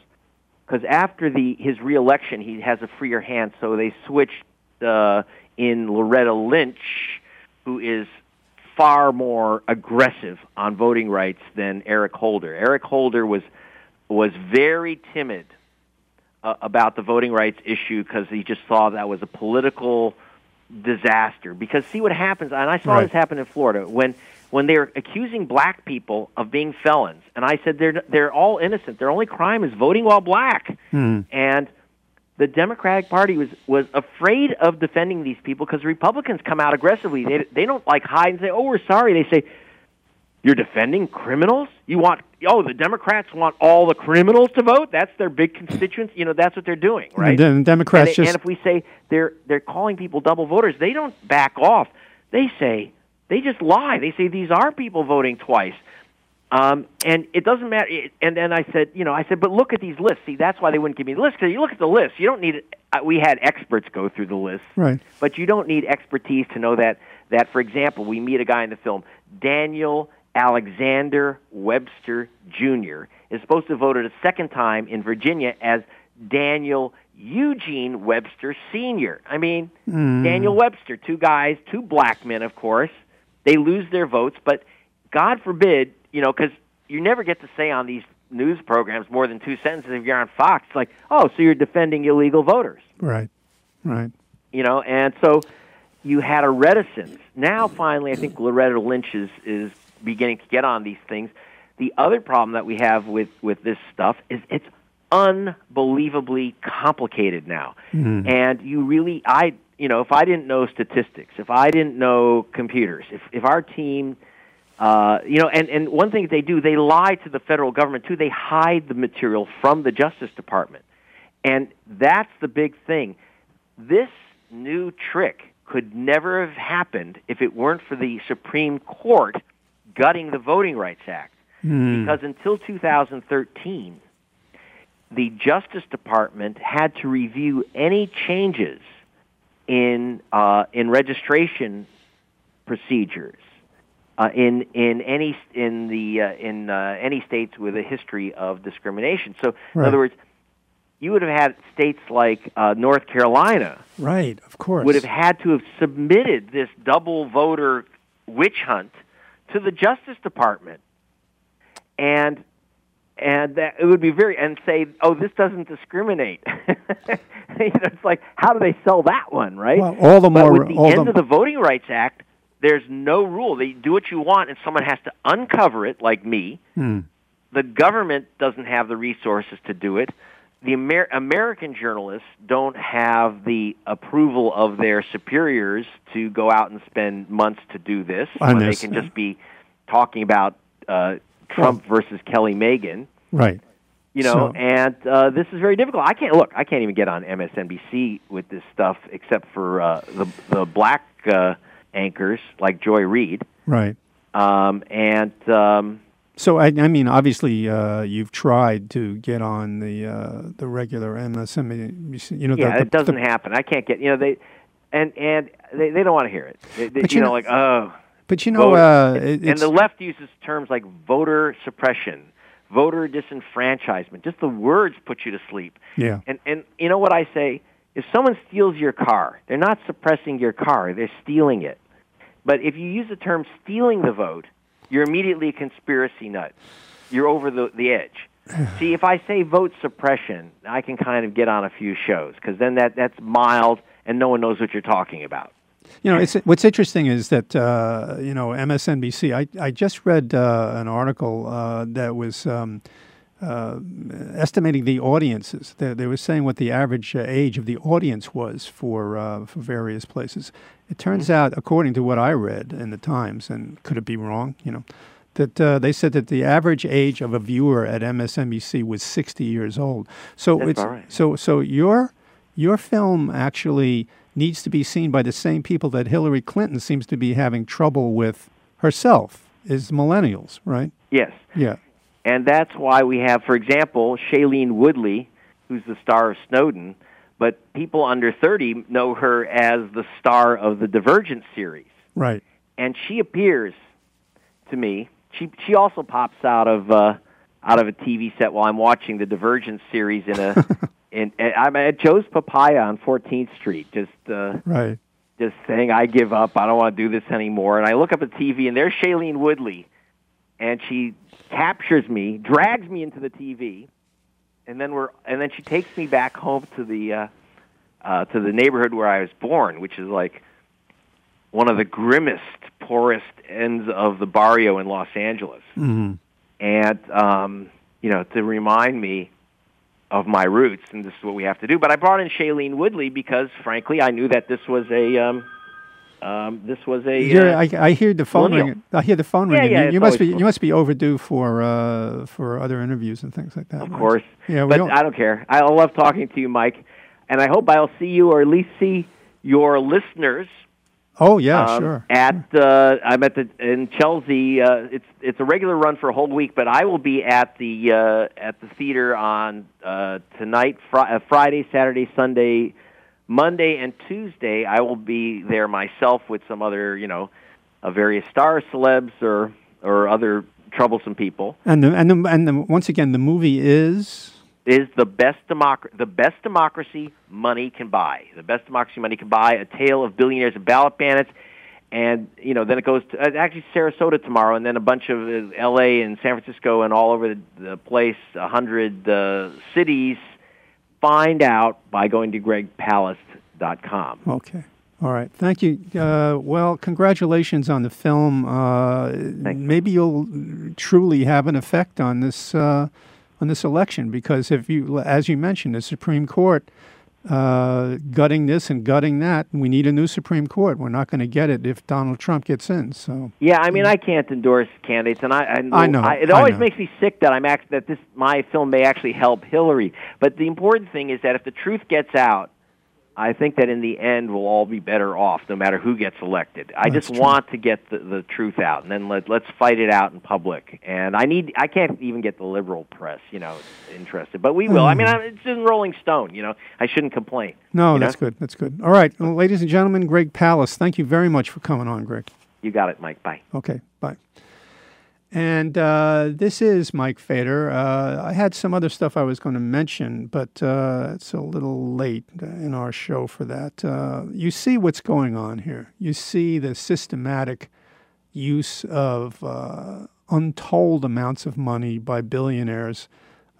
Because after the his reelection, he has a freer hand. So they switched uh, in Loretta Lynch, who is far more aggressive on voting rights than Eric Holder. Eric Holder was was very timid uh, about the voting rights issue because he just saw that was a political disaster. Because see what happens, and I saw Right. this happen in Florida when when they were accusing black people of being felons, and I said they're they're all innocent. Their only crime is voting while black, Hmm. and the Democratic Party was was afraid of defending these people because Republicans come out aggressively. They they don't like hide and say, "Oh, we're sorry." They say, "You're defending criminals? You want oh, the Democrats want all the criminals to vote? That's their big constituents. You know, that's what they're doing, right?" And then Democrats and, just and if we say they're they're calling people double voters, they don't back off. They say they just lie. They say these are people voting twice. Um, and it doesn't matter. And then I said, you know, I said, but look at these lists. See, that's why they wouldn't give me the list. Because you look at the list, you don't need. Uh, we had experts go through the list, right. but you don't need expertise to know that. That, for example, we meet a guy in the film, Daniel Alexander Webster Jr. is supposed to vote a second time in Virginia as Daniel Eugene Webster Sr. I mean, hmm. Daniel Webster, two guys, two black men, of course. They lose their votes, but God forbid, you know, because you never get to say on these news programs more than two sentences if you're on Fox. Like, oh, so you're defending illegal voters Right. Right. you know, and so you had a reticence. Now, finally, I think Loretta Lynch is is beginning to get on these things. The other problem that we have with with this stuff is it's unbelievably complicated now, and you really, I, you know, if I didn't know statistics, if I didn't know computers, if if our team uh, you know, and, and one thing that they do, they lie to the federal government too. They hide the material from the Justice Department. And that's the big thing. This new trick could never have happened if it weren't for the Supreme Court gutting the Voting Rights Act. Because until 2013, the Justice Department had to review any changes in uh, in registration procedures uh, in in any in the uh, in uh, any states with a history of discrimination. So, in other words, you would have had states like uh, North Carolina Right. Of course. would have had to have submitted this double voter witch hunt to the Justice Department, and and that it would be very and say, oh, this doesn't discriminate. you know, it's like how do they sell that one, right? Well, all the but more- with the end the- of the Voting Rights Act, there's no rule. They do what you want, and someone has to uncover it, like me. Hmm. The government doesn't have the resources to do it. The Amer- American journalists don't have the approval of their superiors to go out and spend months to do this. When they can just be talking about uh, Trump versus Kelly Megan Right. you know, So- and uh, this is very difficult. I can't look. I can't even get on MSNBC with this stuff except for uh, the the black uh, anchors like Joy Reid, Right. um, and um, So I, I mean, obviously, uh, you've tried to get on the uh, the regular MSNBC. You know, yeah, the, it doesn't happen. I can't get you know they and and they, they don't want to hear it. They, they- you know, know- like oh, But you know, uh, and, it, and the left uses terms like voter suppression, voter disenfranchisement. Just the words put you to sleep. yeah, And and you know what I say? If someone steals your car, they're not suppressing your car, they're stealing it. But if you use the term stealing the vote, you're immediately a conspiracy nut. You're over the the edge. See, if I say vote suppression, I can kind of get on a few shows because then that that's mild and no one knows what you're talking about. You know, it's what's interesting is that uh, you know MSNBC. I I just read uh, an article uh, that was um, uh, estimating the audiences. They, they were saying what the average uh, age of the audience was for uh, for various places. It turns out, according to what I read in the Times, and could it be wrong? You know, That uh, they said that the average age of a viewer at MSNBC was 60 years old. So That's it's right. so so your your film actually needs to be seen by the same people that Hillary Clinton seems to be having trouble with herself. Is millennials, right? Yes. Yeah. And that's why we have, for example, Shailene Woodley, who's the star of Snowden, but people under 30 know her as the star of the Divergent series. Right. And she appears to me. She she also pops out of uh, out of a TV set while I'm watching the Divergent series in a in I'm at Joe's Papaya on 14th Street, just uh, Right. just saying I give up. I don't want to do this anymore. And I look up at TV, and there's Shailene Woodley, and she captures me, drags me into the TV, and then we're and then she takes me back home to the uh, uh, to the neighborhood where I was born, which is like one of the grimmest, poorest ends of the barrio in Los Angeles. hmm And um, you know, to remind me of my roots, and this is what we have to do. But I brought in Shailene Woodley because, frankly, I knew that this was a um, um, this was a uh, I, I hear the phone millennial. ringing. I hear the phone Yeah, ringing. yeah, you, you must be cool. you must be overdue for uh, for other interviews and things like that. Of right? course. Yeah, but don't- I don't care. I love talking to you, Mike, and I hope I'll see you or at least see your listeners. Oh yeah, um, sure. At uh, I'm at the in Chelsea. Uh, it's it's a regular run for a whole week, but I will be at the uh, at the theater on uh, tonight, fr- uh, Friday, Saturday, Sunday, Monday, and Tuesday. I will be there myself with some other you know, uh, various star celebs or or other troublesome people. And the, and the, and the, once again, the movie is is the best democ- the best democracy money can buy. The best democracy money can buy. A tale of billionaires and ballot bandits, and you know then it goes to uh, actually Sarasota tomorrow, and then a bunch of uh, L.A. and San Francisco and all over the, the place, a hundred uh, cities. Find out by going to gregpalast.com. okay. All right, thank you. Uh, well, congratulations on the film. Uh, maybe you'll truly have an effect on this uh, on this election because if you, as you mentioned, the Supreme Court uh, gutting this and gutting that, we need a new Supreme Court. We're not going to get it if Donald Trump gets in. So Yeah, I mean, I can't endorse candidates, and I I know, I it always know. makes me sick that I'm act- that this my film may actually help Hillary. But the important thing is that if the truth gets out, I think that in the end we'll all be better off, no matter who gets elected. I That's just true. want to get the, the truth out, and then let let's fight it out in public. And I need I can't even get the liberal press, you know, interested, but we will. I hmm. mean, I, it's in Rolling Stone, you know. I shouldn't complain. no, You know? that's good. That's good. All right, well, ladies and gentlemen, Greg Palast, thank you very much for coming on, Greg. You got it, Mike. Bye. Okay, bye. And uh, this is Mike Feder. Uh, I had some other stuff I was going to mention, but uh, it's a little late in our show for that. Uh, you see what's going on here. You see the systematic use of uh, untold amounts of money by billionaires.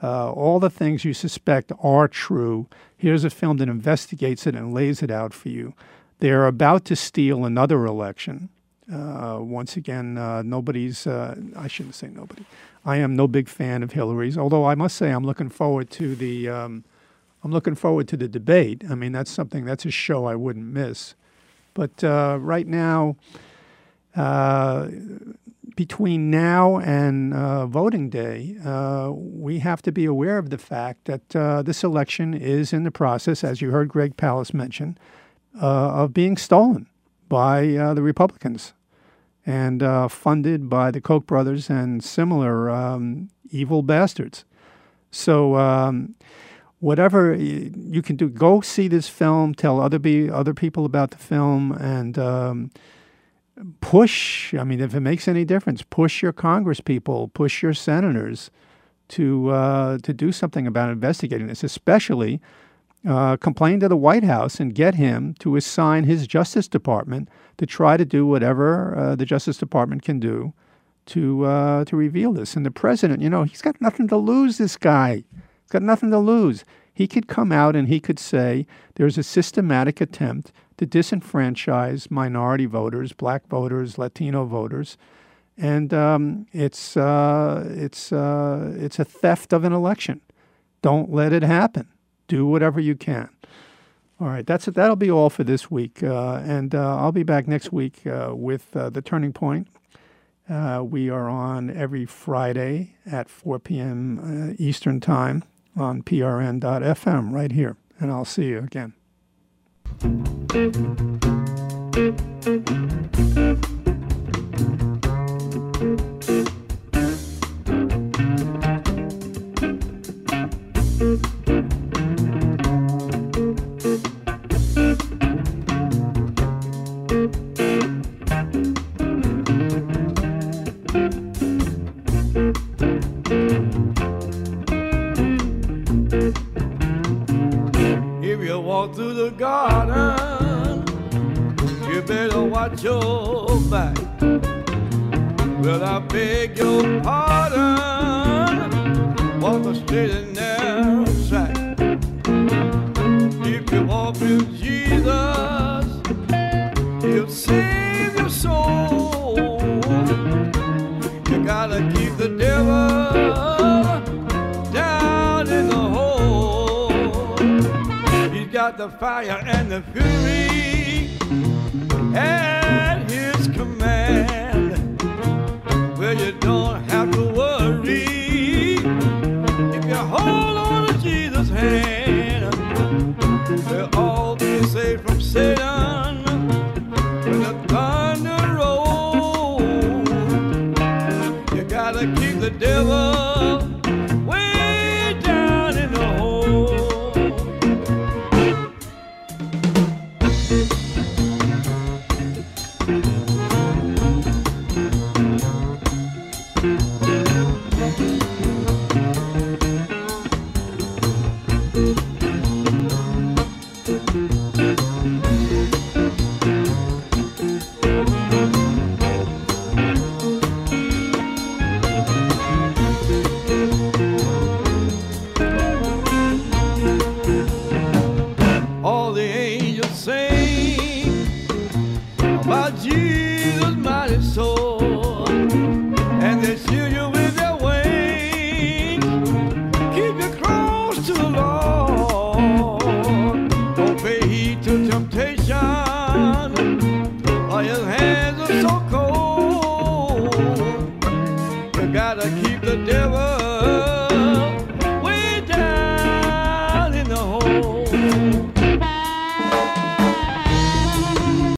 Uh, all the things you suspect are true. Here's a film that investigates it and lays it out for you. They're about to steal another election. Uh, once again, uh, nobody's, uh, I shouldn't say nobody. I am no big fan of Hillary's, although I must say I'm looking forward to the, um, I'm looking forward to the debate. I mean, that's something, that's a show I wouldn't miss. But uh, right now, uh, between now and voting day, we have to be aware of the fact that this election is in the process, as you heard Greg Palast mention, of being stolen by the Republicans and uh, funded by the Koch brothers and similar um, evil bastards. So, um, whatever you can do, go see this film, tell other be other people about the film, and um, push. I mean, if it makes any difference, push your Congress people, push your senators to uh, to do something about investigating this, especially uh, complain to the White House and get him to assign his Justice Department to try to do whatever uh, the Justice Department can do to uh, to reveal this. And the president, you know, he's got nothing to lose. This guy, he's got nothing to lose. He could come out and he could say there's a systematic attempt to disenfranchise minority voters, black voters, Latino voters, and um, it's uh, it's uh, it's a theft of an election. Don't let it happen. Do whatever you can. All right, that's it. That'll be all for this week, uh, and uh, I'll be back next week uh, with uh, the Turning Point. Uh, we are on every Friday at 4 p.m. Uh, Eastern Time on prn.fm right here. And I'll see you again. Garden, you better watch your back. Well, I beg your pardon, walk straight and narrow track. If you walk with Jesus, he'll save the fire and the fury at his command. Well, you don't have to worry if you hold on to Jesus' hand. We'll all be saved from Satan